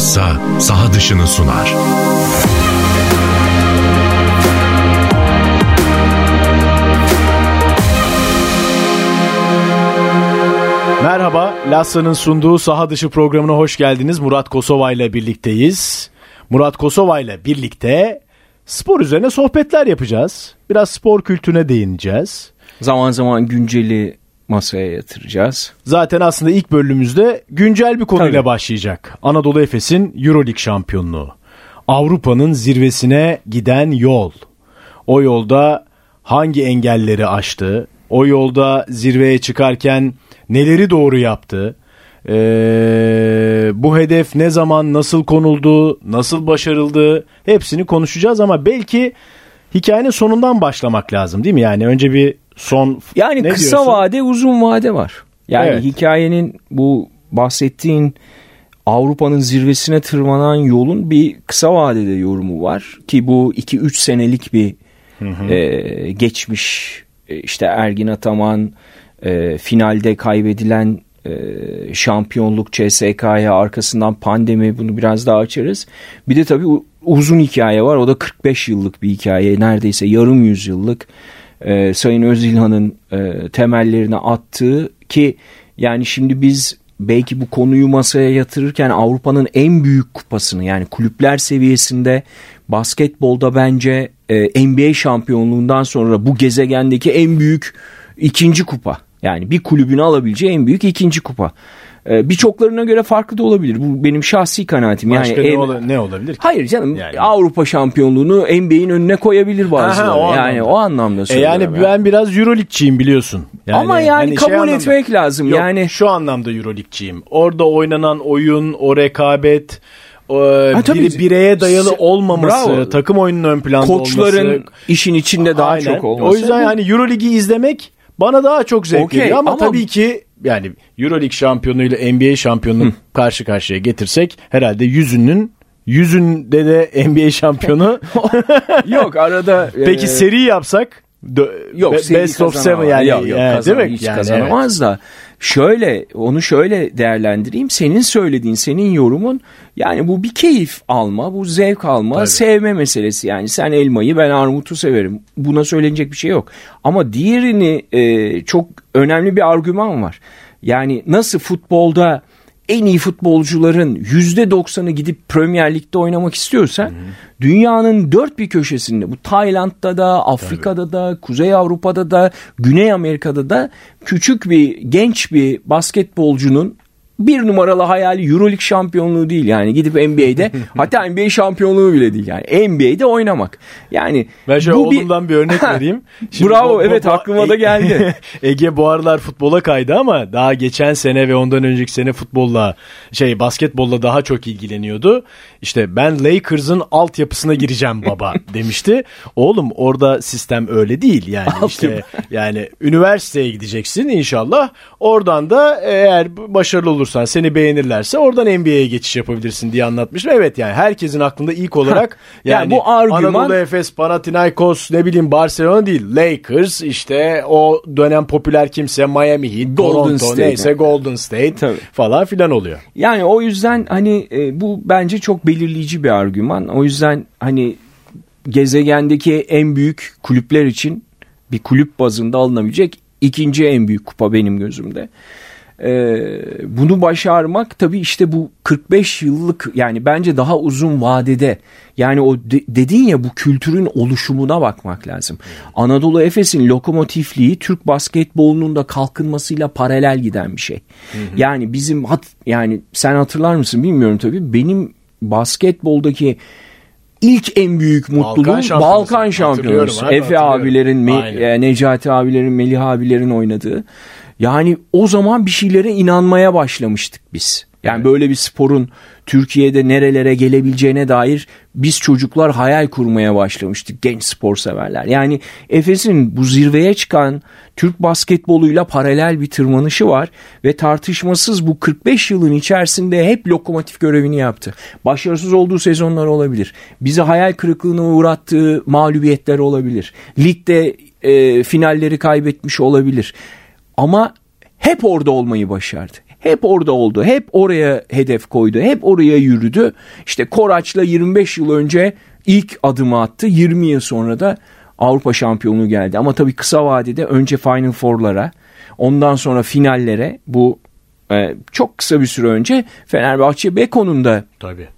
bilhassa saha dışını sunar. Merhaba, Lassa'nın sunduğu saha dışı programına hoş geldiniz. Murat Kosova ile birlikteyiz. Murat Kosova ile birlikte spor üzerine sohbetler yapacağız. Biraz spor kültürüne değineceğiz. Zaman zaman günceli masaya yatıracağız. Zaten aslında ilk bölümümüzde güncel bir konuyla Tabii. başlayacak. Anadolu Efes'in Euroleague şampiyonluğu. Avrupa'nın zirvesine giden yol. O yolda hangi engelleri aştı? O yolda zirveye çıkarken neleri doğru yaptı? Ee, bu hedef ne zaman nasıl konuldu, nasıl başarıldı hepsini konuşacağız ama belki hikayenin sonundan başlamak lazım değil mi? Yani önce bir son Yani ne kısa diyorsun? vade uzun vade var. Yani evet. hikayenin bu bahsettiğin Avrupa'nın zirvesine tırmanan yolun bir kısa vadede yorumu var ki bu 2-3 senelik bir hı hı. E, geçmiş e, işte Ergin Ataman e, finalde kaybedilen e, şampiyonluk CSK'ya arkasından pandemi bunu biraz daha açarız. Bir de tabii uzun hikaye var o da 45 yıllık bir hikaye neredeyse yarım yüzyıllık e, Sayın Özilhan'ın e, temellerini attığı ki yani şimdi biz belki bu konuyu masaya yatırırken Avrupa'nın en büyük kupasını yani kulüpler seviyesinde basketbolda bence e, NBA şampiyonluğundan sonra bu gezegendeki en büyük ikinci kupa. Yani bir kulübün alabileceği en büyük ikinci kupa. Ee, birçoklarına göre farklı da olabilir. Bu benim şahsi kanaatim. Başka yani ne, ola, ne olabilir ki? Hayır canım yani. Avrupa şampiyonluğunu NBA'in önüne koyabilir bazıları. Aha, o yani o anlamda söylüyorum. E yani, yani ben biraz Euroleague'ciyim biliyorsun. Yani, Ama yani, yani kabul şey etmek anlamda, lazım. Yok, yani şu anlamda Euroleague'ciyim. Orada oynanan oyun, o rekabet, ha, tabii, biri, bireye dayalı olmaması, bravo. takım oyunun ön planda Koçların olması. işin içinde daha Aynen. çok olması. O yüzden yani Euroligi izlemek bana daha çok zevk okay, veriyor ama, ama tabii ki yani Euroleague şampiyonu ile NBA şampiyonunu karşı karşıya getirsek herhalde yüzünün yüzünde de NBA şampiyonu. Yok arada peki e... seri yapsak? Yok be, best of seven yani, yok, yok, yani kazan, değil mi? Hiç yani, kazanamaz evet. da şöyle onu şöyle değerlendireyim. Senin söylediğin, senin yorumun yani bu bir keyif alma, bu zevk alma, Tabii. sevme meselesi. Yani sen elmayı ben armutu severim. Buna söylenecek bir şey yok. Ama diğerini e, çok önemli bir argüman var. Yani nasıl futbolda en iyi futbolcuların %90'ı gidip Premier Lig'de oynamak istiyorsa hı dünyanın dört bir köşesinde bu Tayland'da da, Afrika'da Tabii. da, Kuzey Avrupa'da da, Güney Amerika'da da küçük bir genç bir basketbolcunun bir numaralı hayali Euroleague şampiyonluğu değil yani gidip NBA'de hatta NBA şampiyonluğu bile değil yani NBA'de oynamak. Yani ben şöyle bu oğlumdan bir, bir örnek vereyim. Şimdi Bravo bu, evet bu, aklıma da geldi. Ege bu aralar futbola kaydı ama daha geçen sene ve ondan önceki sene futbolla şey basketbolla daha çok ilgileniyordu. İşte ben Lakers'ın altyapısına gireceğim baba demişti. Oğlum orada sistem öyle değil yani işte yani üniversiteye gideceksin inşallah. Oradan da eğer başarılı olursan olursan seni beğenirlerse oradan NBA'ye geçiş yapabilirsin diye anlatmış. Evet yani herkesin aklında ilk olarak yani, yani bu argüman Anadolu Efes, Panathinaikos ne bileyim Barcelona değil Lakers işte o dönem popüler kimse Miami Heat, Golden Toronto State neyse Golden State Tabii. falan filan oluyor. Yani o yüzden hani e, bu bence çok belirleyici bir argüman. O yüzden hani gezegendeki en büyük kulüpler için bir kulüp bazında alınabilecek ikinci en büyük kupa benim gözümde. Ee, bunu başarmak tabii işte bu 45 yıllık yani bence daha uzun vadede yani o de, dedin ya bu kültürün oluşumuna bakmak lazım. Anadolu Efes'in lokomotifliği Türk basketbolunun da kalkınmasıyla paralel giden bir şey. Hı hı. Yani bizim hat, yani sen hatırlar mısın bilmiyorum tabii benim basketboldaki ilk en büyük mutluluğum Balkan, Balkan şampiyonası. Efe abilerin, Me, Necati abilerin, Melih abilerin oynadığı. Yani o zaman bir şeylere inanmaya başlamıştık biz. Yani evet. böyle bir sporun Türkiye'de nerelere gelebileceğine dair biz çocuklar hayal kurmaya başlamıştık genç spor severler. Yani Efes'in bu zirveye çıkan Türk basketboluyla paralel bir tırmanışı var ve tartışmasız bu 45 yılın içerisinde hep lokomotif görevini yaptı. Başarısız olduğu sezonlar olabilir. Bizi hayal kırıklığına uğrattığı mağlubiyetler olabilir. Ligde e, finalleri kaybetmiş olabilir. Ama hep orada olmayı başardı. hep orada oldu. Hep oraya hedef koydu. Hep oraya yürüdü. İşte Koraç'la 25 yıl önce ilk adımı attı. 20 yıl sonra da Avrupa şampiyonluğu geldi. Ama tabii kısa vadede önce Final Four'lara ondan sonra finallere bu e, çok kısa bir süre önce Fenerbahçe Beko'nun da Tabii.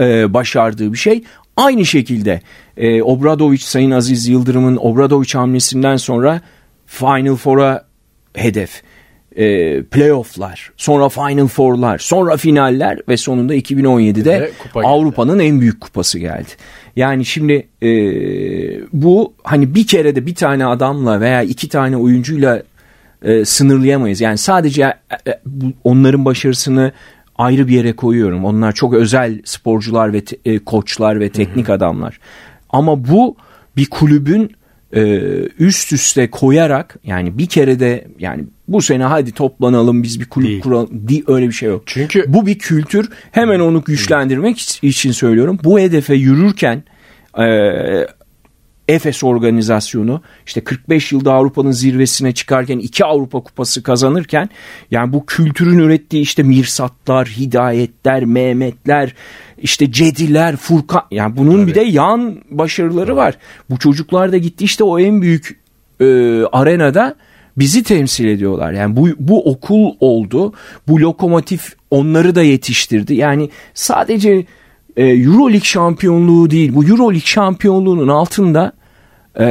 e, başardığı bir şey. Aynı şekilde e, Obradoviç, Sayın Aziz Yıldırım'ın Obradoviç hamlesinden sonra Final Four'a hedef. E, playofflar, sonra Final Four'lar, sonra finaller ve sonunda 2017'de Ve kupa geldi. Avrupa'nın en büyük kupası geldi. Yani şimdi e, bu hani bir kere de bir tane adamla veya iki tane oyuncuyla e, sınırlayamayız. Yani sadece e, e, onların başarısını ayrı bir yere koyuyorum. Onlar çok özel sporcular ve te- e, koçlar ve teknik adamlar. Ama bu bir kulübün e, üst üste koyarak yani bir kere de yani bu sene hadi toplanalım biz bir kulüp Değil. kuralım. Di, öyle bir şey yok. Çünkü- bu bir kültür. Hemen onu güçlendirmek için söylüyorum. Bu hedefe yürürken e, Efes organizasyonu işte 45 yılda Avrupa'nın zirvesine çıkarken iki Avrupa kupası kazanırken yani bu kültürün ürettiği işte Mirsatlar, Hidayetler, Mehmetler, işte Cediler, Furkan yani bunun bir de yan başarıları var. Bu çocuklar da gitti işte o en büyük e, arenada bizi temsil ediyorlar. Yani bu, bu okul oldu. Bu lokomotif onları da yetiştirdi. Yani sadece e, Euroleague şampiyonluğu değil. Bu Euroleague şampiyonluğunun altında e,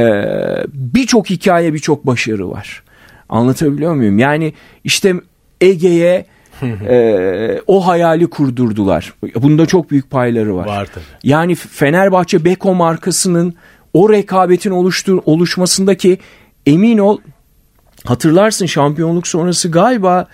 birçok hikaye, birçok başarı var. Anlatabiliyor muyum? Yani işte Ege'ye e, o hayali kurdurdular. Bunda çok büyük payları var. Var tabii. Yani Fenerbahçe Beko markasının o rekabetin oluştur, oluşmasındaki emin ol hatırlarsın şampiyonluk sonrası galiba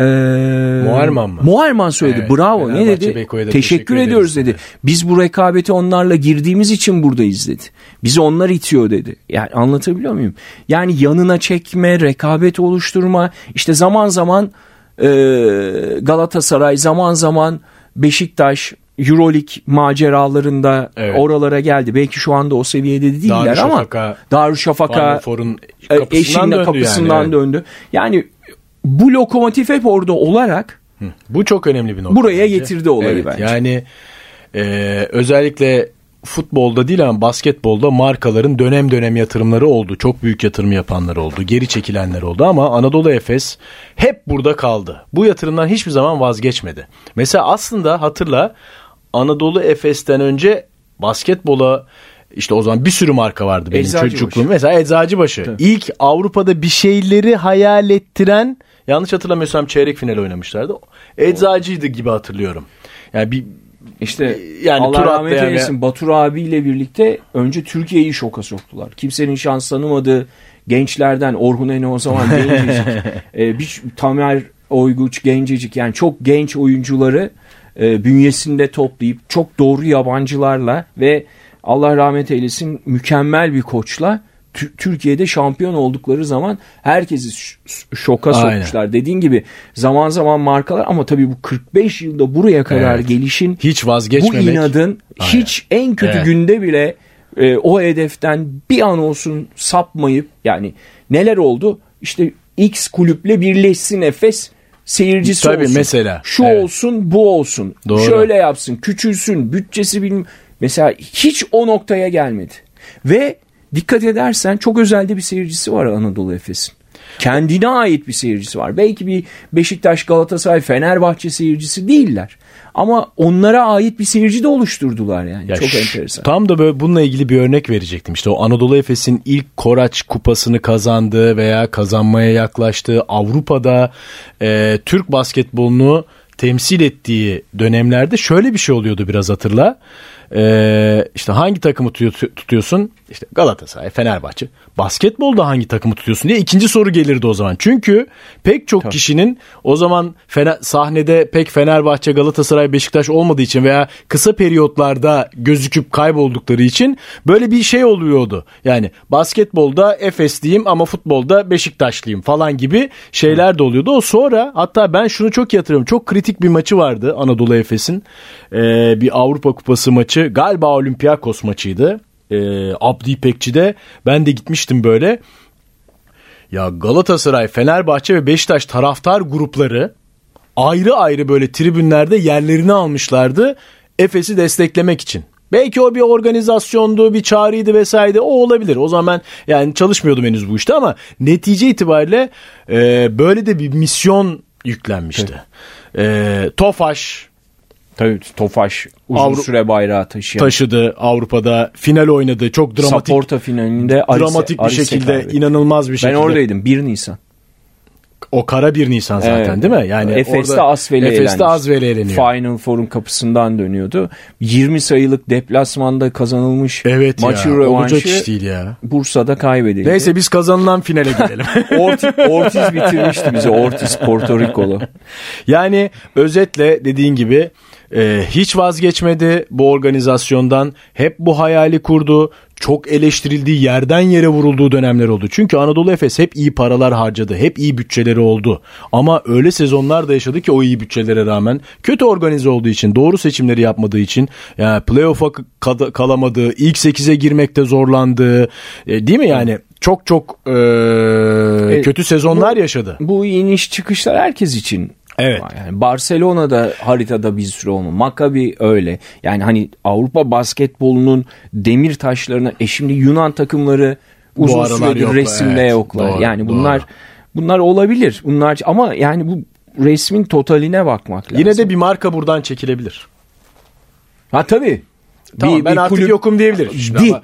e, Muharman mı? Muharman söyledi. Evet, Bravo. Ne dedi? Teşekkür, teşekkür ediyoruz dedi. dedi. Biz bu rekabeti onlarla girdiğimiz için buradayız dedi. Bizi onlar itiyor dedi. Yani anlatabiliyor muyum? Yani yanına çekme, rekabet oluşturma. işte zaman zaman e, Galatasaray, zaman zaman Beşiktaş, Euroleague maceralarında Evet. oralara geldi. Belki şu anda o seviyede değiller ama Darüşşafaka, Darüşşafaka e, kapısından döndü kapısından yani, döndü. Yani bu lokomotif hep orada olarak Bu çok önemli bir nokta. Buraya bence. getirdi olayı Evet, bence. Yani e, özellikle futbolda değil ama basketbolda markaların dönem dönem yatırımları oldu. Çok büyük yatırım yapanlar oldu. Geri çekilenler oldu ama Anadolu Efes hep burada kaldı. Bu yatırımdan hiçbir zaman vazgeçmedi. Mesela aslında hatırla Anadolu Efes'ten önce basketbola işte o zaman bir sürü marka vardı benim Eczacıbaşı. çocukluğum. Mesela Eczacıbaşı. İlk Avrupa'da bir şeyleri hayal ettiren yanlış hatırlamıyorsam çeyrek final oynamışlardı. Eczacıydı gibi hatırlıyorum. Yani bir İşte Yani Allah rahmet eylesin Batur abiyle birlikte önce Türkiye'yi şoka soktular. Kimsenin şans tanımadığı gençlerden Orhun Ene o zaman gencecik. e, bir, Tamer Oyguç gencecik yani çok genç oyuncuları e, bünyesinde toplayıp çok doğru yabancılarla ve Allah rahmet eylesin mükemmel bir koçla Türkiye'de şampiyon oldukları zaman herkesi şoka Aynen. sokmuşlar. Dediğin gibi zaman zaman markalar ama tabii bu 45 yılda buraya kadar Evet. gelişin hiç bu vazgeçmemek. inadın Aynen. hiç en kötü Evet. günde bile e, o hedeften bir an olsun sapmayıp yani neler oldu? İşte X kulüple birleşsin Efes seyircisi Tabii, olsun. mesela. Şu Evet. olsun bu olsun. Doğru. Şöyle yapsın küçülsün bütçesi bilmem. Mesela hiç o noktaya gelmedi. Ve dikkat edersen çok özelde bir seyircisi var Anadolu Efes'in. Kendine ait bir seyircisi var. Belki bir Beşiktaş, Galatasaray, Fenerbahçe seyircisi değiller. Ama onlara ait bir seyirci de oluşturdular yani. Ya çok enteresan. Tam da böyle bununla ilgili bir örnek verecektim. İşte o Anadolu Efes'in ilk Koraç kupasını kazandığı veya kazanmaya yaklaştığı Avrupa'da e, Türk basketbolunu temsil ettiği dönemlerde şöyle bir şey oluyordu biraz hatırla. E, işte hangi takımı tutuyor- tutuyorsun? İşte Galatasaray, Fenerbahçe. Basketbolda hangi takımı tutuyorsun diye ikinci soru gelirdi o zaman. Çünkü pek çok kişinin o zaman Fener, sahnede pek Fenerbahçe, Galatasaray, Beşiktaş olmadığı için veya kısa periyotlarda gözüküp kayboldukları için böyle bir şey oluyordu. Yani basketbolda Efesliyim ama futbolda Beşiktaşlıyım falan gibi şeyler de oluyordu. O sonra hatta ben şunu çok iyi hatırlıyorum. Çok kritik bir maçı vardı Anadolu Efes'in. Ee, bir Avrupa Kupası maçı. Galiba Olympiakos maçıydı. Ee, Abdi İpekçi'de. Ben de gitmiştim böyle. Ya Galatasaray, Fenerbahçe ve Beşiktaş taraftar grupları ayrı ayrı böyle tribünlerde yerlerini almışlardı Efes'i desteklemek için. Belki o bir organizasyondu, bir çağrıydı vesaire o olabilir. O zaman yani çalışmıyordum henüz bu işte ama netice itibariyle e, böyle de bir misyon yüklenmişti. E, Tofaş Tabii Tofaş uzun Avru- süre bayrağı taşıyan. taşıdı Avrupa'da final oynadı. Çok dramatik Saporta finalinde Arise- dramatik bir Arise şekilde kaybetti. inanılmaz bir Ben şekilde. oradaydım 1 Nisan. O kara bir Nisan zaten Evet. değil mi? Yani Efes'te Asvel'e Efes'te. Asvel'e eğleniyor. Final Four'un kapısından dönüyordu. 20 sayılık deplasmanda kazanılmış Evet maçın ya olacak iş değil ya. Bursa'da kaybedildi. Neyse biz kazanılan finale gidelim. Ortiz, Ortiz bitirmişti bizi. Ortiz Porto Rikolu. yani özetle dediğin gibi e, hiç vazgeçmedi bu organizasyondan. Hep bu hayali kurdu. Çok eleştirildiği yerden yere vurulduğu dönemler oldu. Çünkü Anadolu Efes hep iyi paralar harcadı. Hep iyi bütçeleri oldu. Ama öyle sezonlar da yaşadı ki o iyi bütçelere rağmen kötü organize olduğu için, doğru seçimleri yapmadığı için yani playoff'a ka- kalamadığı, ilk 8'e girmekte zorlandığı, e, değil mi yani? Çok çok e, kötü sezonlar yaşadı. Bu iniş çıkışlar herkes için Evet. var. Yani Barcelona'da haritada bir sürü olma. Maccabi öyle. Yani hani Avrupa basketbolunun demir taşlarına e şimdi Yunan takımları uzun aralar süredir yok. resimde Evet, yoklar. doğru, yani bunlar doğru. bunlar olabilir. Bunlar ama yani bu resmin totaline bakmak lazım. Yine de bir marka buradan çekilebilir. Ha tabii. Tamam Bir- ben bir artık kulüp- yokum diyebilirim. Şimdi Di. ama-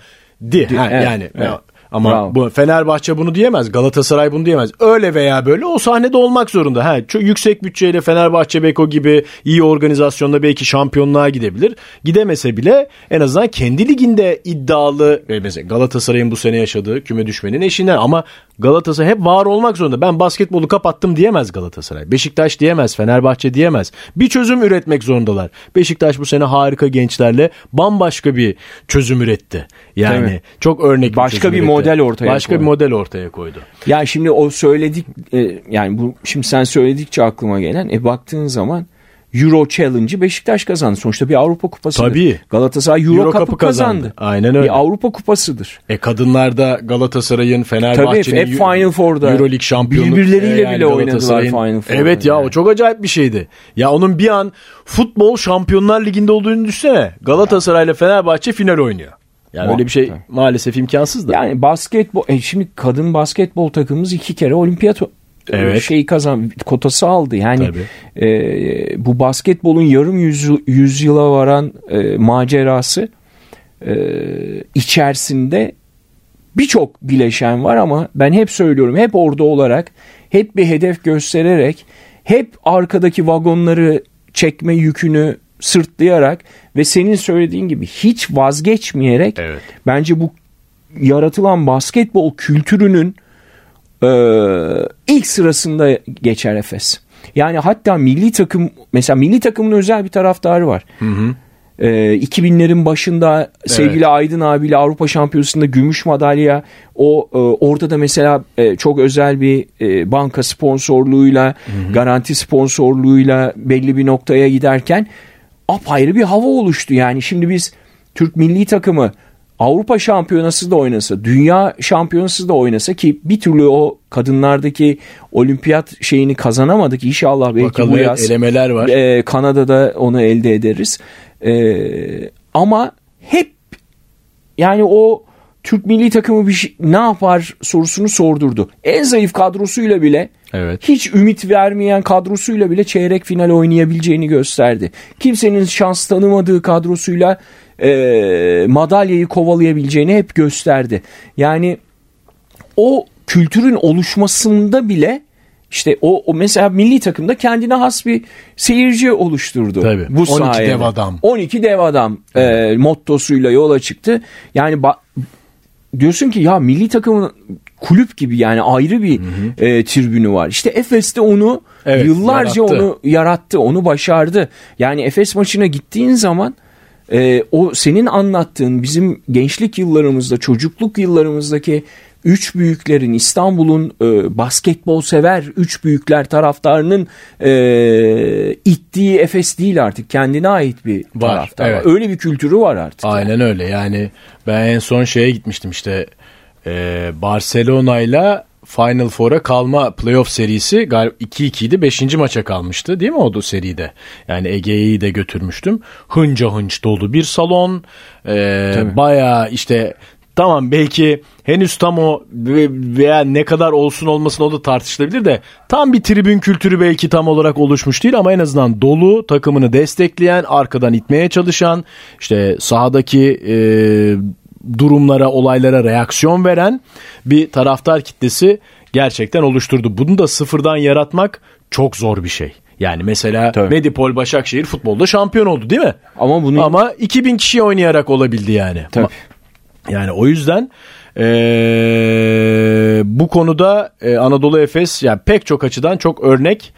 Di. ha, evet, yani evet. Ama Bravo. bu Fenerbahçe bunu diyemez. Galatasaray bunu diyemez. Öyle veya böyle o sahnede olmak zorunda. Ha, çok yüksek bütçeyle Fenerbahçe Beko gibi iyi organizasyonda belki şampiyonluğa gidebilir. Gidemese bile en azından kendi liginde iddialı ve mesela Galatasaray'ın bu sene yaşadığı küme düşmenin eşinden ama Galatasaray hep var olmak zorunda. Ben basketbolu kapattım diyemez Galatasaray. Beşiktaş diyemez, Fenerbahçe diyemez. Bir çözüm üretmek zorundalar. Beşiktaş bu sene harika gençlerle bambaşka bir çözüm üretti. Yani çok örnek bir Başka bir üretti. Model ortaya Başka koydu. bir model ortaya koydu. Ya şimdi o söyledik e, yani bu şimdi sen söyledikçe aklıma gelen e baktığın zaman Euro Challenge'ı Beşiktaş kazandı. Sonuçta bir Avrupa kupasıdır. Tabii. Galatasaray Euro, Euro Cup'ı kazandı. kazandı. Aynen öyle. Bir Avrupa kupasıdır. E kadınlarda Galatasaray'ın, Fenerbahçe'nin hep Final Four'da. Euroleague şampiyonu. Birbirleriyle e, bile oynadılar Final Four'da Evet ya yani. o çok acayip bir şeydi. Ya onun bir an futbol Şampiyonlar Ligi'nde olduğunu düşünsene. Galatasaray'la Fenerbahçe final oynuyor. Yani öyle bir şey maalesef imkansız da. Yani basketbol e şimdi kadın basketbol takımımız iki kere olimpiyat o- Evet. şeyi kazan kotası aldı. Yani Tabii. e, bu basketbolun yarım yüzyıl, yüzyıla varan e, macerası e, içerisinde birçok bileşen var ama ben hep söylüyorum hep orada olarak hep bir hedef göstererek hep arkadaki vagonları çekme yükünü sırtlayarak ve senin söylediğin gibi hiç vazgeçmeyerek Evet. bence bu yaratılan basketbol kültürünün e, ilk sırasında geçer Efes. Yani hatta milli takım mesela milli takımın özel bir taraftarı var. E, 2000'lerin başında sevgili Aydın abiyle Avrupa Şampiyonası'nda gümüş madalya o e, orada da mesela e, çok özel bir e, banka sponsorluğuyla garanti sponsorluğuyla belli bir noktaya giderken apayrı bir hava oluştu. Yani şimdi biz Türk milli takımı Avrupa şampiyonası da oynasa, dünya şampiyonası da oynasa ki bir türlü o kadınlardaki olimpiyat şeyini kazanamadık. İnşallah belki Bakalım bu yaz elemeler var. e, Kanada'da onu elde ederiz. E, ama hep yani o Türk milli takımı bir şey, ne yapar sorusunu sordurdu. En zayıf kadrosuyla bile Evet. hiç ümit vermeyen kadrosuyla bile çeyrek final oynayabileceğini gösterdi. Kimsenin şans tanımadığı kadrosuyla e, madalyayı kovalayabileceğini hep gösterdi. Yani o kültürün oluşmasında bile işte o, o mesela milli takımda kendine has bir seyirci oluşturdu. Tabii. Bu 12 sayede. dev adam. 12 dev adam e, mottosuyla yola çıktı. Yani ba- diyorsun ki ya milli takımın kulüp gibi yani ayrı bir e, tribünü var. İşte Efes'te onu Evet, yıllarca yarattı. onu yarattı, onu başardı. Yani Efes maçına gittiğin zaman e, o senin anlattığın bizim gençlik yıllarımızda, çocukluk yıllarımızdaki üç büyüklerin İstanbul'un e, basketbol sever üç büyükler taraftarının e, ittiği Efes değil artık. Kendine ait bir Var, taraftar evet. Öyle bir kültürü var artık. Aynen öyle yani ben en son şeye gitmiştim işte e, Barcelona'yla Final Four'a kalma playoff serisi 2-2 idi. 5. maça kalmıştı değil mi o da seride? Yani Ege'yi de götürmüştüm. Hınca hınç dolu bir salon. Ee, Baya işte tamam belki henüz tam o veya ne kadar olsun olmasın o da tartışılabilir de tam bir tribün kültürü belki tam olarak oluşmuş değil ama en azından dolu takımını destekleyen arkadan itmeye çalışan işte sahadaki e, durumlara olaylara reaksiyon veren bir taraftar kitlesi gerçekten oluşturdu. Bunu da sıfırdan yaratmak çok zor bir şey. Yani mesela Tabii. Medipol Başakşehir futbolda şampiyon oldu değil mi? Ama bunu ama 2000 kişi oynayarak olabildi yani. Tabii. Yani o yüzden ee, bu konuda e, Anadolu Efes yani pek çok açıdan çok örnek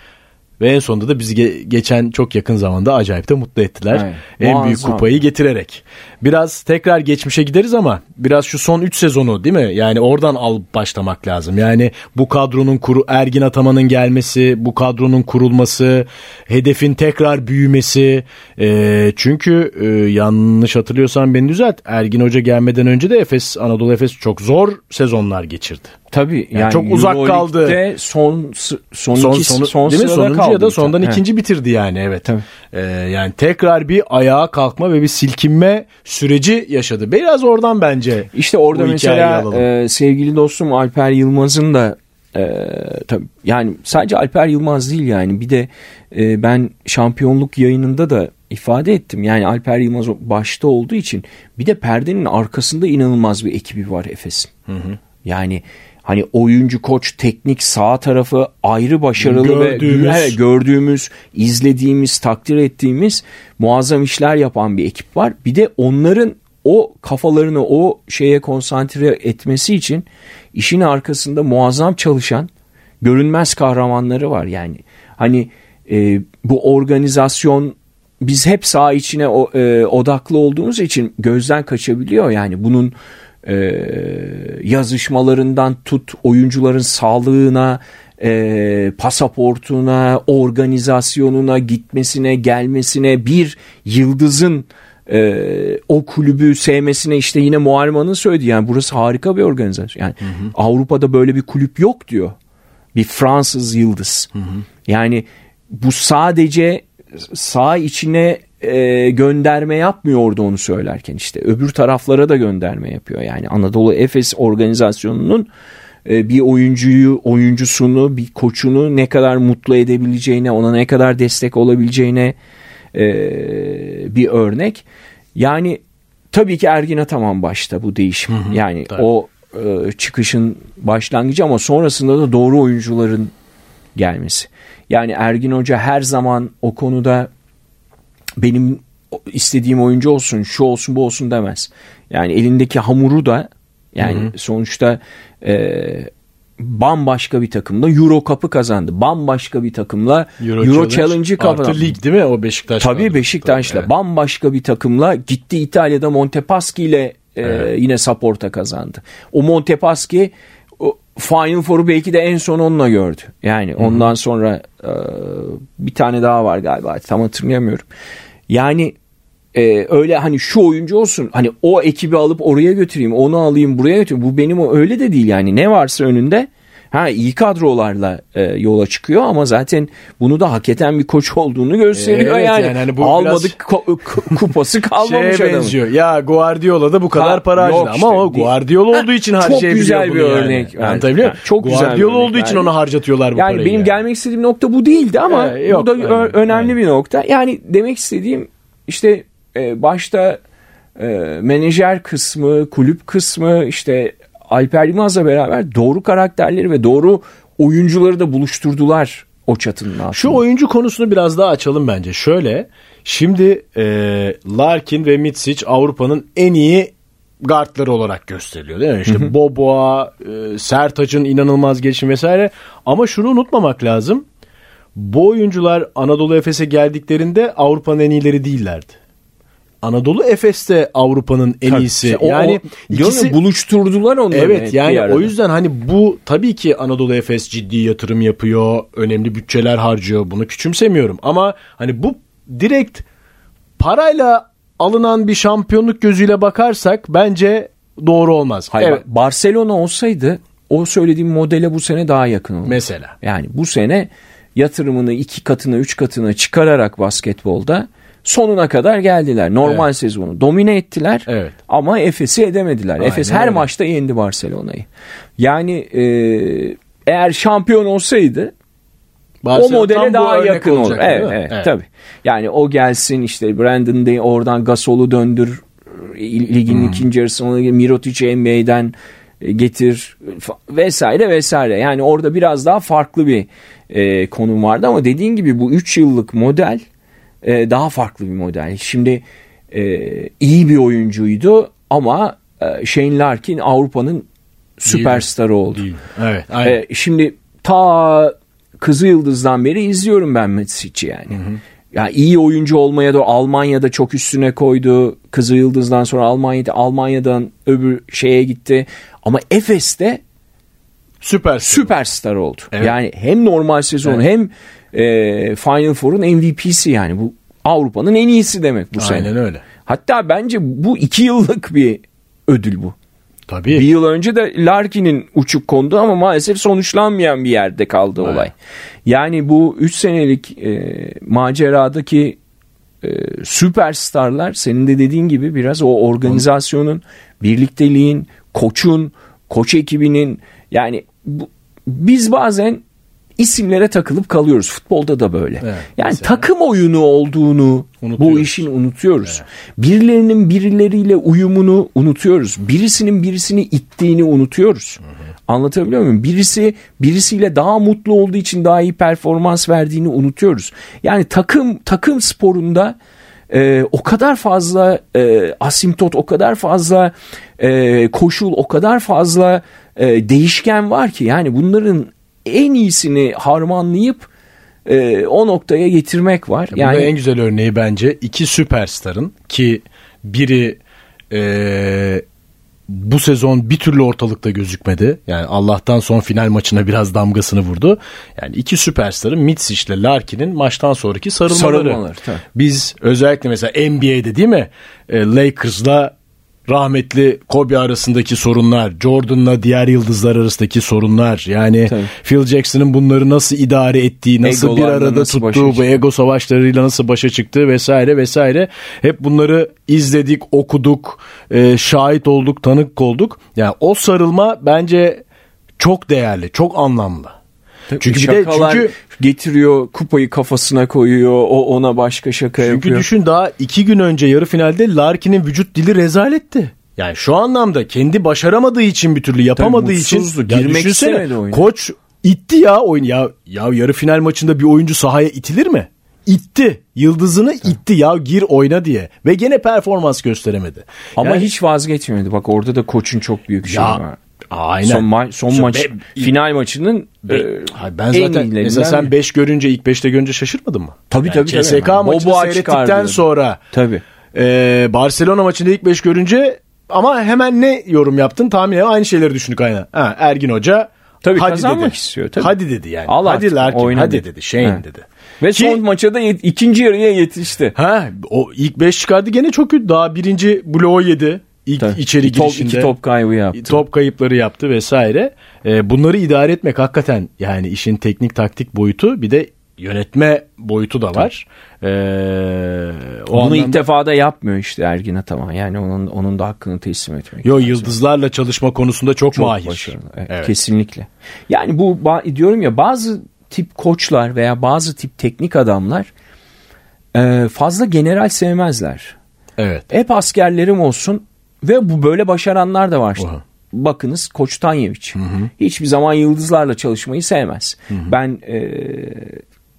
ve en sonunda da bizi ge- geçen çok yakın zamanda acayip de mutlu ettiler. Evet. En Muazzam. büyük kupayı getirerek. Biraz tekrar geçmişe gideriz ama biraz şu son 3 sezonu değil mi? Yani oradan al başlamak lazım. Yani bu kadronun kuru Ergin Ataman'ın gelmesi, bu kadronun kurulması, hedefin tekrar büyümesi. E, çünkü e, yanlış hatırlıyorsan beni düzelt. Ergin Hoca gelmeden önce de Efes Anadolu Efes çok zor sezonlar geçirdi. Tabii yani, yani çok uzak kaldı. Son son son, iki, sonu, son değil mi? Sonuncu ya da sondan He. ikinci bitirdi yani evet. Tabii. Ee, yani tekrar bir ayağa kalkma ve bir silkinme süreci yaşadı. Biraz oradan bence. İşte orada mesela e, sevgili dostum Alper Yılmaz'ın da e, tabii yani sadece Alper Yılmaz değil yani bir de e, ben şampiyonluk yayınında da ifade ettim. Yani Alper Yılmaz başta olduğu için bir de perdenin arkasında inanılmaz bir ekibi var Efes'in. Yani hani oyuncu koç teknik sağ tarafı ayrı başarılı gördüğümüz. ve gördüğümüz, izlediğimiz, takdir ettiğimiz muazzam işler yapan bir ekip var. Bir de onların o kafalarını o şeye konsantre etmesi için işin arkasında muazzam çalışan görünmez kahramanları var yani. Hani e, bu organizasyon biz hep sağ içine o, e, odaklı olduğumuz için gözden kaçabiliyor yani bunun e, yazışmalarından tut oyuncuların sağlığına e, pasaportuna organizasyonuna gitmesine gelmesine bir yıldızın e, o kulübü sevmesine işte yine Muharrem'in söyledi yani burası harika bir organizasyon yani hı hı. Avrupa'da böyle bir kulüp yok diyor bir Fransız yıldız hı hı. yani bu sadece sağ içine e, gönderme yapmıyordu onu söylerken işte öbür taraflara da gönderme yapıyor. Yani Anadolu Efes organizasyonunun e, bir oyuncuyu, oyuncusunu, bir koçunu ne kadar mutlu edebileceğine, ona ne kadar destek olabileceğine e, bir örnek. Yani tabii ki Ergin Ataman başta bu değişim. Hı hı, yani tabii. o e, çıkışın başlangıcı ama sonrasında da doğru oyuncuların gelmesi. Yani Ergin Hoca her zaman o konuda benim istediğim oyuncu olsun, şu olsun, bu olsun demez. Yani elindeki hamuru da yani Hı-hı. sonuçta e, bambaşka bir takımla Euro Cup'ı kazandı. Bambaşka bir takımla Euro, Euro Challenge'ı kazandı. Artı lig değil mi o Beşiktaş? Tabii Beşiktaş'la. Evet. Bambaşka bir takımla gitti İtalya'da Montepaschi ile e, evet. yine Saporta kazandı. O Montepaschi Final Four'u belki de en son onunla gördü. Yani Hı-hı. ondan sonra e, bir tane daha var galiba tam hatırlayamıyorum. Yani e, öyle hani şu oyuncu olsun hani o ekibi alıp oraya götüreyim onu alayım buraya götüreyim. Bu benim o öyle de değil yani. Ne varsa önünde Ha iyi kadrolarla e, yola çıkıyor ama zaten bunu da hak eden bir koç olduğunu gösteriyor evet, yani. yani hani bu Almadık kupası kalmamış şeye benziyor. Ya Guardiola da bu kadar ha, para harcadı işte, ama o Guardiola olduğu için harcayabiliyor Çok güzel bir örnek. Yani. Yani, yani, çok Guardiola güzel olduğu için onu harcatıyorlar bu yani parayı. Benim yani. gelmek istediğim nokta bu değildi ama ee, yok, bu da önemli, önemli bir nokta. Yani demek istediğim işte e, başta e, menajer kısmı, kulüp kısmı işte Alper Yılmaz'la beraber doğru karakterleri ve doğru oyuncuları da buluşturdular o çatının altında. Şu oyuncu konusunu biraz daha açalım bence. Şöyle şimdi e, Larkin ve Mitsic Avrupa'nın en iyi guardları olarak gösteriliyor değil mi? İşte Boboa, e, Sertaç'ın inanılmaz gelişim vesaire. Ama şunu unutmamak lazım. Bu oyuncular Anadolu Efes'e geldiklerinde Avrupa'nın en iyileri değillerdi. Anadolu Efes'te Avrupa'nın en tabii, iyisi. O, yani o, ikisi buluşturdular onları. Evet yani o yüzden hani bu tabii ki Anadolu Efes ciddi yatırım yapıyor, önemli bütçeler harcıyor. Bunu küçümsemiyorum ama hani bu direkt parayla alınan bir şampiyonluk gözüyle bakarsak bence doğru olmaz. Hayır, evet. Barcelona olsaydı o söylediğim modele bu sene daha yakın olur. Mesela. Yani bu sene yatırımını iki katına üç katına çıkararak basketbolda sonuna kadar geldiler. Normal Evet. sezonu domine ettiler Evet. ama Efes'i edemediler. Aynen Efes her öyle. maçta yendi Barcelona'yı. Yani e, eğer şampiyon olsaydı o Barcelona tam modele daha yakın olur. olacaktı, Evet, mi? evet, tabii. Yani o gelsin işte Brandon Day oradan Gasol'u döndür ligin Hmm. ikinci yarısına Mirotic'i NBA'den e, getir vesaire vesaire. Yani orada biraz daha farklı bir e, konum vardı ama dediğin gibi bu 3 yıllık model e, daha farklı bir model. Şimdi e, iyi bir oyuncuydu ama e, Shane Larkin Avrupa'nın süperstarı oldu. Değil. Evet. Aynen. E, şimdi ta Kızı Yıldız'dan beri izliyorum ben Metsic'i yani. Ya iyi oyuncu olmaya da Almanya'da çok üstüne koydu. Kızı Yıldız'dan sonra Almanya'da Almanya'dan öbür şeye gitti. Ama Efes'te Süper. süperstar oldu. Evet. Yani hem normal sezon hem e, Final Four'un MVP'si yani bu Avrupa'nın en iyisi demek bu sene. Aynen öyle. Hatta bence bu iki yıllık bir ödül bu. Tabii. Bir yıl önce de Larkin'in uçuk kondu ama maalesef sonuçlanmayan bir yerde kaldı Evet. olay. Yani bu 3 senelik e, maceradaki e, süperstarlar senin de dediğin gibi biraz o organizasyonun, birlikteliğin, koçun, koç ekibinin yani bu, biz bazen isimlere takılıp kalıyoruz. Futbolda da böyle. Evet, yani mesela. takım oyunu olduğunu bu işin unutuyoruz. Birilerinin birileriyle uyumunu unutuyoruz. Birisinin birisini ittiğini unutuyoruz. Anlatabiliyor muyum? Birisi birisiyle daha mutlu olduğu için daha iyi performans verdiğini unutuyoruz. Yani takım takım sporunda e, o kadar fazla e, asimptot, o kadar fazla e, koşul, o kadar fazla e, değişken var ki yani bunların en iyisini harmanlayıp e, o noktaya getirmek var. Yani en güzel örneği bence iki süperstarın ki biri eee, bu sezon bir türlü ortalıkta gözükmedi. Yani Allah'tan son final maçına biraz damgasını vurdu. Yani iki süperstarın Mitsic ile Larkin'in maçtan sonraki sarılmaları. Sarılmaları. Biz özellikle mesela NBA'de değil mi? E, Lakers'la rahmetli Kobe arasındaki sorunlar, Jordan'la diğer yıldızlar arasındaki sorunlar. Yani Tabii. Phil Jackson'ın bunları nasıl idare ettiği, nasıl bir arada nasıl tuttuğu, bu ego savaşlarıyla nasıl başa çıktı vesaire vesaire. Hep bunları izledik, okuduk, e, şahit olduk, tanık olduk. Yani o sarılma bence çok değerli, çok anlamlı. Çünkü bir de çünkü getiriyor kupayı kafasına koyuyor o ona başka şaka Çünkü yapıyor. düşün daha iki gün önce yarı finalde Larkin'in vücut dili rezaletti. Yani şu anlamda kendi başaramadığı için bir türlü yapamadığı Tabii için girmek istemedi oyuna. Koç itti ya oyun ya ya yarı final maçında bir oyuncu sahaya itilir mi? İtti. Yıldızını itti ya gir oyna diye ve gene performans gösteremedi. Ama Yani- hiç vazgeçmedi. Bak orada da koçun çok büyük şeyi var. Aynen. Son, ma- son Şu maç be- final maçının Be- e, Hayır, ben en zaten iyilerinden mesela sen biri. 5 görünce ilk 5'te görünce şaşırmadın mı? Tabii, Yani tabii, tabii. CSK maçını Boboğa seyrettikten sonra Tabii. Ee, Barcelona maçında ilk 5 görünce ama hemen ne yorum yaptın? Tahminen aynı şeyleri düşündük aynen. Ha, Ergin Hoca Tabii hadi kazanmak dedi. istiyor, tabii. Hadi dedi yani. Al hadi Larkin hadi dedi. dedi. Shane Ha. dedi. Ve Ki- son maça da ikinci yarıya yetişti. Ha o ilk 5 çıkardı gene çok kötü. Daha birinci bloğu yedi. İlk Tabii. içeri top- girişinde. iki top kaybı yaptı. Top kayıpları yaptı vesaire. Ee, bunları idare etmek hakikaten yani işin teknik taktik boyutu bir de yönetme boyutu da var. Ee, o Bunu anlamda- ilk defa da yapmıyor işte Ergin Ataman. Yani onun onun da hakkını teslim etmek. Yo lazım. yıldızlarla çalışma konusunda çok, Çok mahir. başarılı. Evet, Evet. Kesinlikle. Yani bu diyorum ya bazı tip koçlar veya bazı tip teknik adamlar e, fazla general sevmezler. Evet. Hep askerlerim olsun ve bu böyle başaranlar da var. işte. Oha. Bakınız Koç Tanyeviç. Hiçbir zaman yıldızlarla çalışmayı sevmez. Ben e,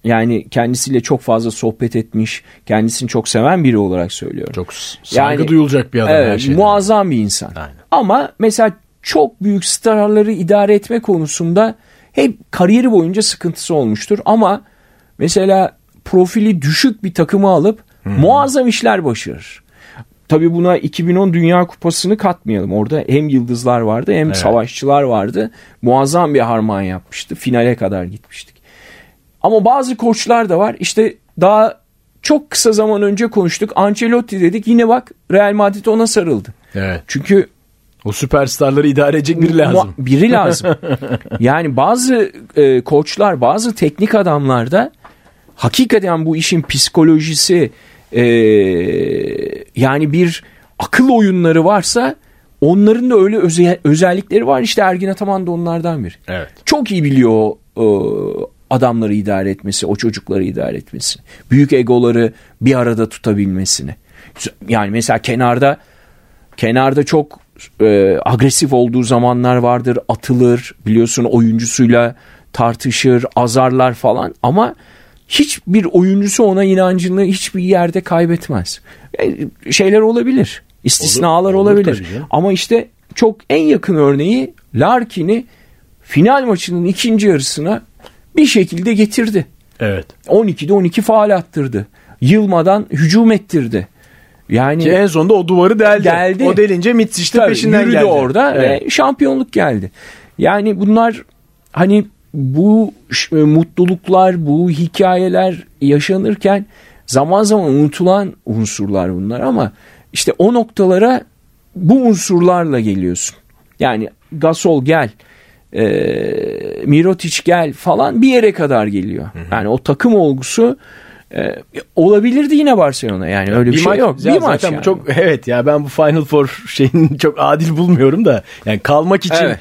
yani kendisiyle çok fazla sohbet etmiş, kendisini çok seven biri olarak söylüyorum. Çok saygı Yani- duyulacak bir adam her Evet, şeyden. muazzam bir insan. Aynen. Ama mesela çok büyük starları idare etme konusunda hep kariyeri boyunca sıkıntısı olmuştur. Ama mesela profili düşük bir takımı alıp muazzam işler başarır. Tabii buna 2010 Dünya Kupası'nı katmayalım. Orada hem yıldızlar vardı hem Evet. savaşçılar vardı. Muazzam bir harman yapmıştı. Finale kadar gitmiştik. Ama bazı koçlar da var. İşte daha çok kısa zaman önce konuştuk. Ancelotti dedik. Yine bak Real Madrid ona sarıldı. Evet. Çünkü O süperstarları idare edecek biri lazım. Biri lazım. yani bazı e, koçlar, bazı teknik adamlar da hakikaten bu işin psikolojisi e, yani bir akıl oyunları varsa onların da öyle özel, özellikleri var. İşte Ergin Ataman da onlardan biri. Evet. Çok iyi biliyor e, adamları idare etmesi, o çocukları idare etmesini. Büyük egoları bir arada tutabilmesini. Yani mesela kenarda kenarda çok e, agresif olduğu zamanlar vardır. Atılır biliyorsun oyuncusuyla tartışır, azarlar falan ama hiçbir oyuncusu ona inancını hiçbir yerde kaybetmez. E, şeyler olabilir. İstisnalar olur, olabilir. Olur ama işte çok en yakın örneği Larkin'i final maçının ikinci yarısına bir şekilde getirdi. Evet. 12'de 12 faal attırdı. Yılmadan hücum ettirdi. Yani Ki en sonunda o duvarı deldi. deldi. O delince Mitsic de peşinden yürüdü geldi. orada evet. ve şampiyonluk geldi. Yani bunlar hani bu e, mutluluklar, bu hikayeler yaşanırken zaman zaman unutulan unsurlar bunlar ama işte o noktalara bu unsurlarla geliyorsun. Yani Gasol gel, e, Mirotic gel falan bir yere kadar geliyor. Hı hı. Yani o takım olgusu e, olabilirdi yine Barcelona yani öyle bir, bir şey maç, yok. Bir zaten maç yani. çok evet ya ben bu Final Four şeyini çok adil bulmuyorum da yani kalmak için evet.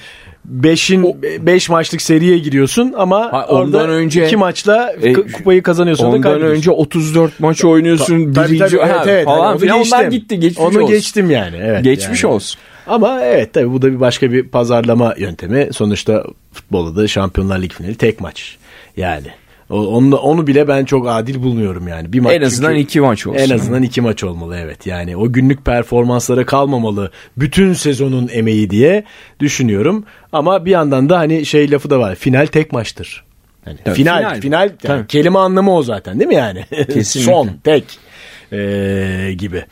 5'in 5 maçlık seriye giriyorsun ama ha, ondan önce iki maçla e, kupayı kazanıyorsun ondan da önce 34 maç oynuyorsun Ta, birinci tabii, tabii, evet, evet, falan hani filan. Onlar gitti geçmiş onu olsun. geçtim yani evet geçmiş yani. olsun. Ama evet tabii bu da bir başka bir pazarlama yöntemi. Sonuçta futbolda da Şampiyonlar Ligi finali tek maç yani onu, onu bile ben çok adil bulmuyorum yani. Bir maç en azından çünkü, iki maç olsun. En azından iki maç olmalı evet. Yani o günlük performanslara kalmamalı. Bütün sezonun emeği diye düşünüyorum. Ama bir yandan da hani şey lafı da var. Final tek maçtır. Yani Tabii, final, final, final yani kelime anlamı o zaten değil mi yani? Kesinlikle. Son, tek ee, gibi.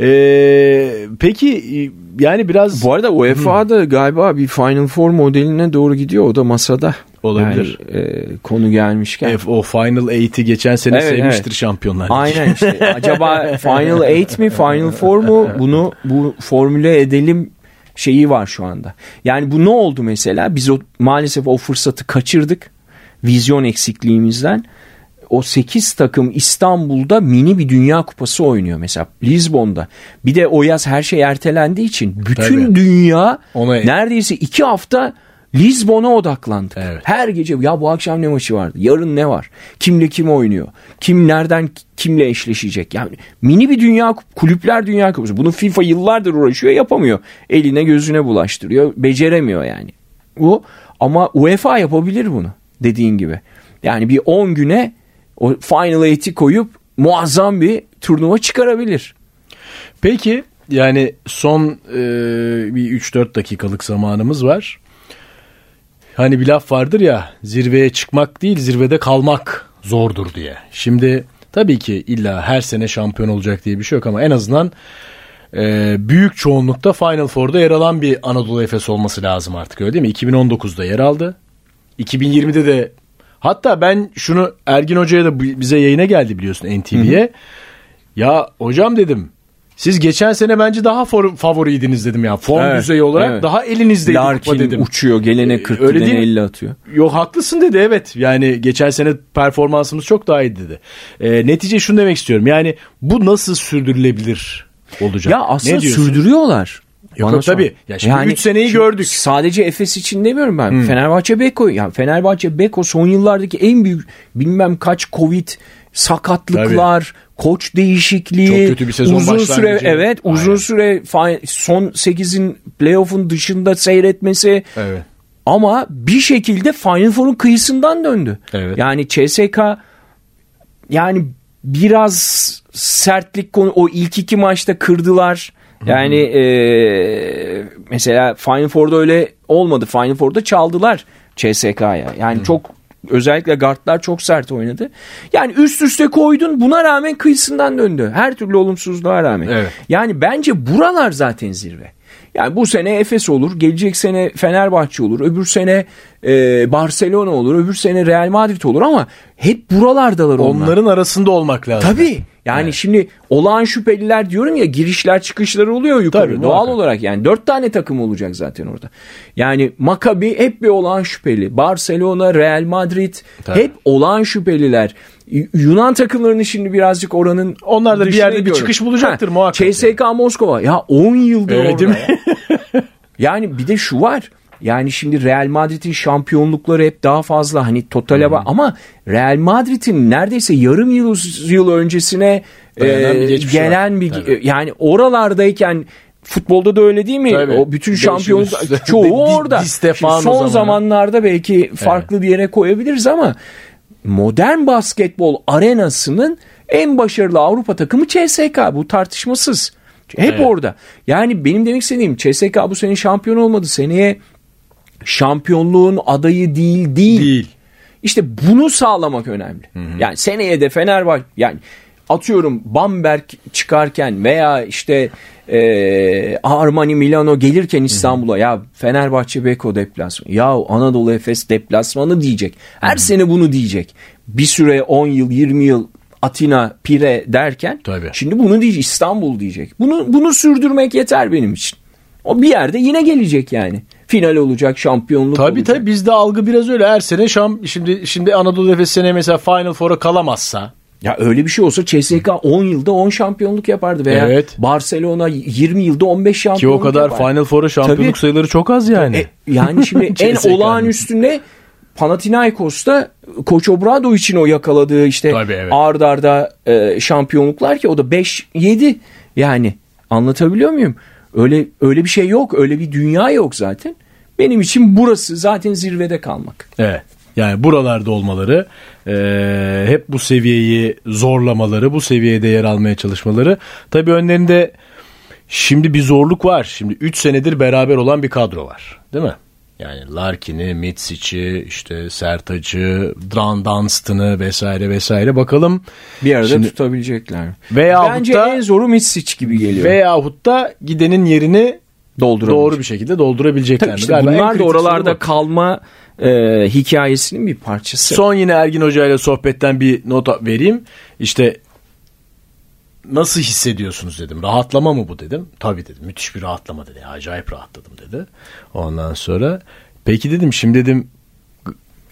Ee, peki yani biraz... Bu arada UEFA'da galiba bir Final Four modeline doğru gidiyor. O da masada. Olabilir. Yani, e, konu gelmişken. E, o Final 8'i geçen sene evet, sevmiştir evet. şampiyonlar. Aynen işte. Acaba Final 8 mi Final 4 mu bunu bu formüle edelim şeyi var şu anda. Yani bu ne oldu mesela? Biz o, maalesef o fırsatı kaçırdık. Vizyon eksikliğimizden o 8 takım İstanbul'da mini bir dünya kupası oynuyor mesela Lisbon'da. Bir de o yaz her şey ertelendiği için bütün Tabii. dünya Ona... neredeyse 2 hafta Lisbon'a odaklandık. Evet. Her gece ya bu akşam ne maçı vardı? Yarın ne var? Kimle kim oynuyor? Kim nereden kimle eşleşecek? Yani mini bir dünya kulüpler dünya kupası. Bunu FIFA yıllardır uğraşıyor yapamıyor. Eline gözüne bulaştırıyor. Beceremiyor yani. Bu ama UEFA yapabilir bunu dediğin gibi. Yani bir 10 güne o Final 8'i koyup muazzam bir turnuva çıkarabilir. Peki yani son e, bir 3-4 dakikalık zamanımız var. Hani bir laf vardır ya zirveye çıkmak değil zirvede kalmak zordur diye. Şimdi tabii ki illa her sene şampiyon olacak diye bir şey yok ama en azından e, büyük çoğunlukta Final Four'da yer alan bir Anadolu Efes olması lazım artık öyle değil mi? 2019'da yer aldı. 2020'de de hatta ben şunu Ergin Hoca'ya da bize yayına geldi biliyorsun NTV'ye. Ya hocam dedim siz geçen sene bence daha for, favoriydiniz dedim ya. Form evet, düzeyi olarak evet. daha elinizdeydi Larkin dedim. uçuyor gelene 40 Öyle gidene 50 atıyor. Yok haklısın dedi evet. Yani geçen sene performansımız çok daha iyi dedi. E, netice şunu demek istiyorum. Yani bu nasıl sürdürülebilir olacak? Ya aslında sürdürüyorlar. Yok yok tabii. Ya şimdi yani 3 seneyi gördük. Sadece Efes için demiyorum ben. Hmm. Fenerbahçe Beko. Yani Fenerbahçe Beko son yıllardaki en büyük bilmem kaç Covid sakatlıklar, Tabii. koç değişikliği, çok kötü bir sezon uzun süre evet, Aynen. uzun süre son 8'in playoff'un dışında seyretmesi. Evet. Ama bir şekilde Final Four'un kıyısından döndü. Evet. Yani CSK yani biraz sertlik konu o ilk iki maçta kırdılar. Yani e, mesela Final Four'da öyle olmadı. Final Four'da çaldılar CSK'ya. Yani Hı. çok özellikle guardlar çok sert oynadı. Yani üst üste koydun buna rağmen kıyısından döndü. Her türlü olumsuzluğa rağmen. Evet. Yani bence buralar zaten zirve. Yani bu sene Efes olur, gelecek sene Fenerbahçe olur, öbür sene e, Barcelona olur, öbür sene Real Madrid olur ama hep buralardalar onlar. Onların arasında olmak lazım. Tabii. Yani Evet. şimdi olağan şüpheliler diyorum ya girişler çıkışlar oluyor yukarı. Tabii, Doğal muhakkak. olarak yani dört tane takım olacak zaten orada. Yani Maccabi hep bir olağan şüpheli. Barcelona, Real Madrid Tabii. hep olağan şüpheliler. Yunan takımlarını şimdi birazcık oranın Onlar da bir yerde bir ediyorum. çıkış bulacaktır muhakkak. CSKA Moskova ya 10 yıldır Evet, orada. değil mi? ya. Yani bir de şu var. Yani şimdi Real Madrid'in şampiyonlukları hep daha fazla hani totale bak ama Real Madrid'in neredeyse yarım yıl yıl öncesine Dayanan e, bir gelen var. bir Tabii. yani oralardayken futbolda da öyle değil mi? Tabii. O bütün şampiyonluk çoğu Di- orada. Di Şimdi son zamanı. zamanlarda belki farklı bir yere koyabiliriz ama modern basketbol arenasının en başarılı Avrupa takımı CSK bu tartışmasız. Hep Evet. orada. Yani benim demek istediğim CSK bu sene şampiyon olmadı. Seneye şampiyonluğun adayı değil değil. Değil. İşte bunu sağlamak önemli. Yani seneye de Fenerbahçe yani atıyorum Bamberg çıkarken veya işte e, Armani Milano gelirken İstanbul'a ya Fenerbahçe Beko deplasmanı ya Anadolu Efes deplasmanı diyecek. Her sene bunu diyecek. Bir süre 10 yıl 20 yıl Atina Pire derken Tabii. şimdi bunu diyecek İstanbul diyecek. Bunu bunu sürdürmek yeter benim için. O bir yerde yine gelecek yani. Final olacak, şampiyonluk Tabii olacak. tabii bizde algı biraz öyle. Her sene şam şimdi şimdi Anadolu Efes sene mesela Final Four'a kalamazsa Ya öyle bir şey olsa CSK 10 yılda 10 şampiyonluk yapardı veya Evet. Barcelona 20 yılda 15 ki şampiyonluk o kadar yapardı. Final Four'a şampiyonluk Tabii. sayıları çok az yani. E, yani şimdi en CSK'nın. olağanüstünde Panathinaikos'ta Koç Obrado için o yakaladığı işte Tabii, evet. ard arda e, şampiyonluklar ki o da 5-7 yani anlatabiliyor muyum? Öyle öyle bir şey yok. Öyle bir dünya yok zaten. Benim için burası zaten zirvede kalmak. Evet. Yani buralarda olmaları, e, hep bu seviyeyi zorlamaları, bu seviyede yer almaya çalışmaları. Tabii önlerinde şimdi bir zorluk var. Şimdi 3 senedir beraber olan bir kadro var. Değil mi? Yani Larkin'i, Mitsic'i, işte Sertac'ı, Dran Dunstan'ı vesaire vesaire. Bakalım Bir arada Şimdi- tutabilecekler. Veyahut Bence da- en zoru Mitsic gibi geliyor. veyahut da gidenin yerini doğru bir şekilde doldurabilecekler. Tabii işte Galiba bunlar da oralarda kalma e, hikayesinin bir parçası. Son yine Ergin Hoca ile sohbetten bir not vereyim. İşte nasıl hissediyorsunuz dedim. Rahatlama mı bu dedim. Tabii dedim. Müthiş bir rahatlama dedi. Acayip rahatladım dedi. Ondan sonra peki dedim şimdi dedim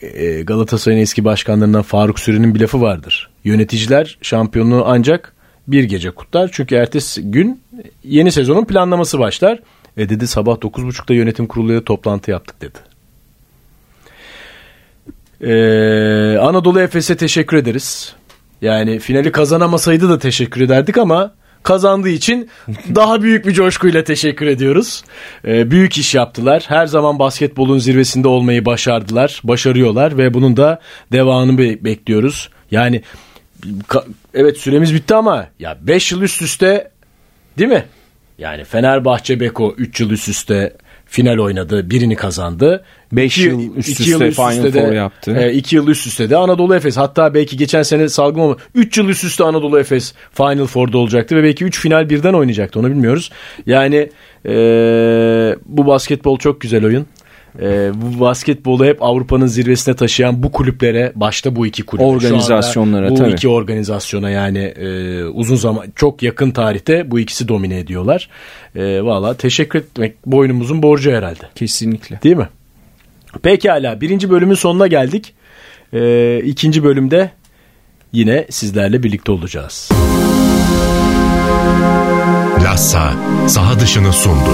e, Galatasaray'ın eski başkanlarından Faruk Süren'in bir lafı vardır. Yöneticiler şampiyonluğu ancak bir gece kutlar. Çünkü ertesi gün yeni sezonun planlaması başlar. E dedi sabah 9.30'da yönetim kuruluyla toplantı yaptık dedi. Ee, Anadolu Efes'e teşekkür ederiz. Yani finali kazanamasaydı da teşekkür ederdik ama kazandığı için daha büyük bir coşkuyla teşekkür ediyoruz. Ee, büyük iş yaptılar. Her zaman basketbolun zirvesinde olmayı başardılar, başarıyorlar ve bunun da devamını be- bekliyoruz. Yani ka- evet süremiz bitti ama ya 5 yıl üst üste değil mi? Yani Fenerbahçe Beko 3 yıl üst üste final oynadı. Birini kazandı. Beş İki- yıl üst üste Final de- Four yaptı. e, iki yıl üst üste de Anadolu Efes. Hatta belki geçen sene salgın ama 3 yıl üst üste Anadolu Efes Final Four'da olacaktı ve belki 3 final birden oynayacaktı. Onu bilmiyoruz. Yani e, bu basketbol çok güzel oyun. E, bu basketbolu hep Avrupa'nın zirvesine taşıyan bu kulüplere başta bu iki anda Organizasyonlara, Bu tabii. iki organizasyona yani e, uzun zaman çok yakın tarihte bu ikisi domine ediyorlar. E, Valla teşekkür etmek boynumuzun borcu herhalde. Kesinlikle. Değil mi? Pekala birinci bölümün sonuna geldik. Ee, ikinci bölümde yine sizlerle birlikte olacağız. Lassa saha dışını sundu.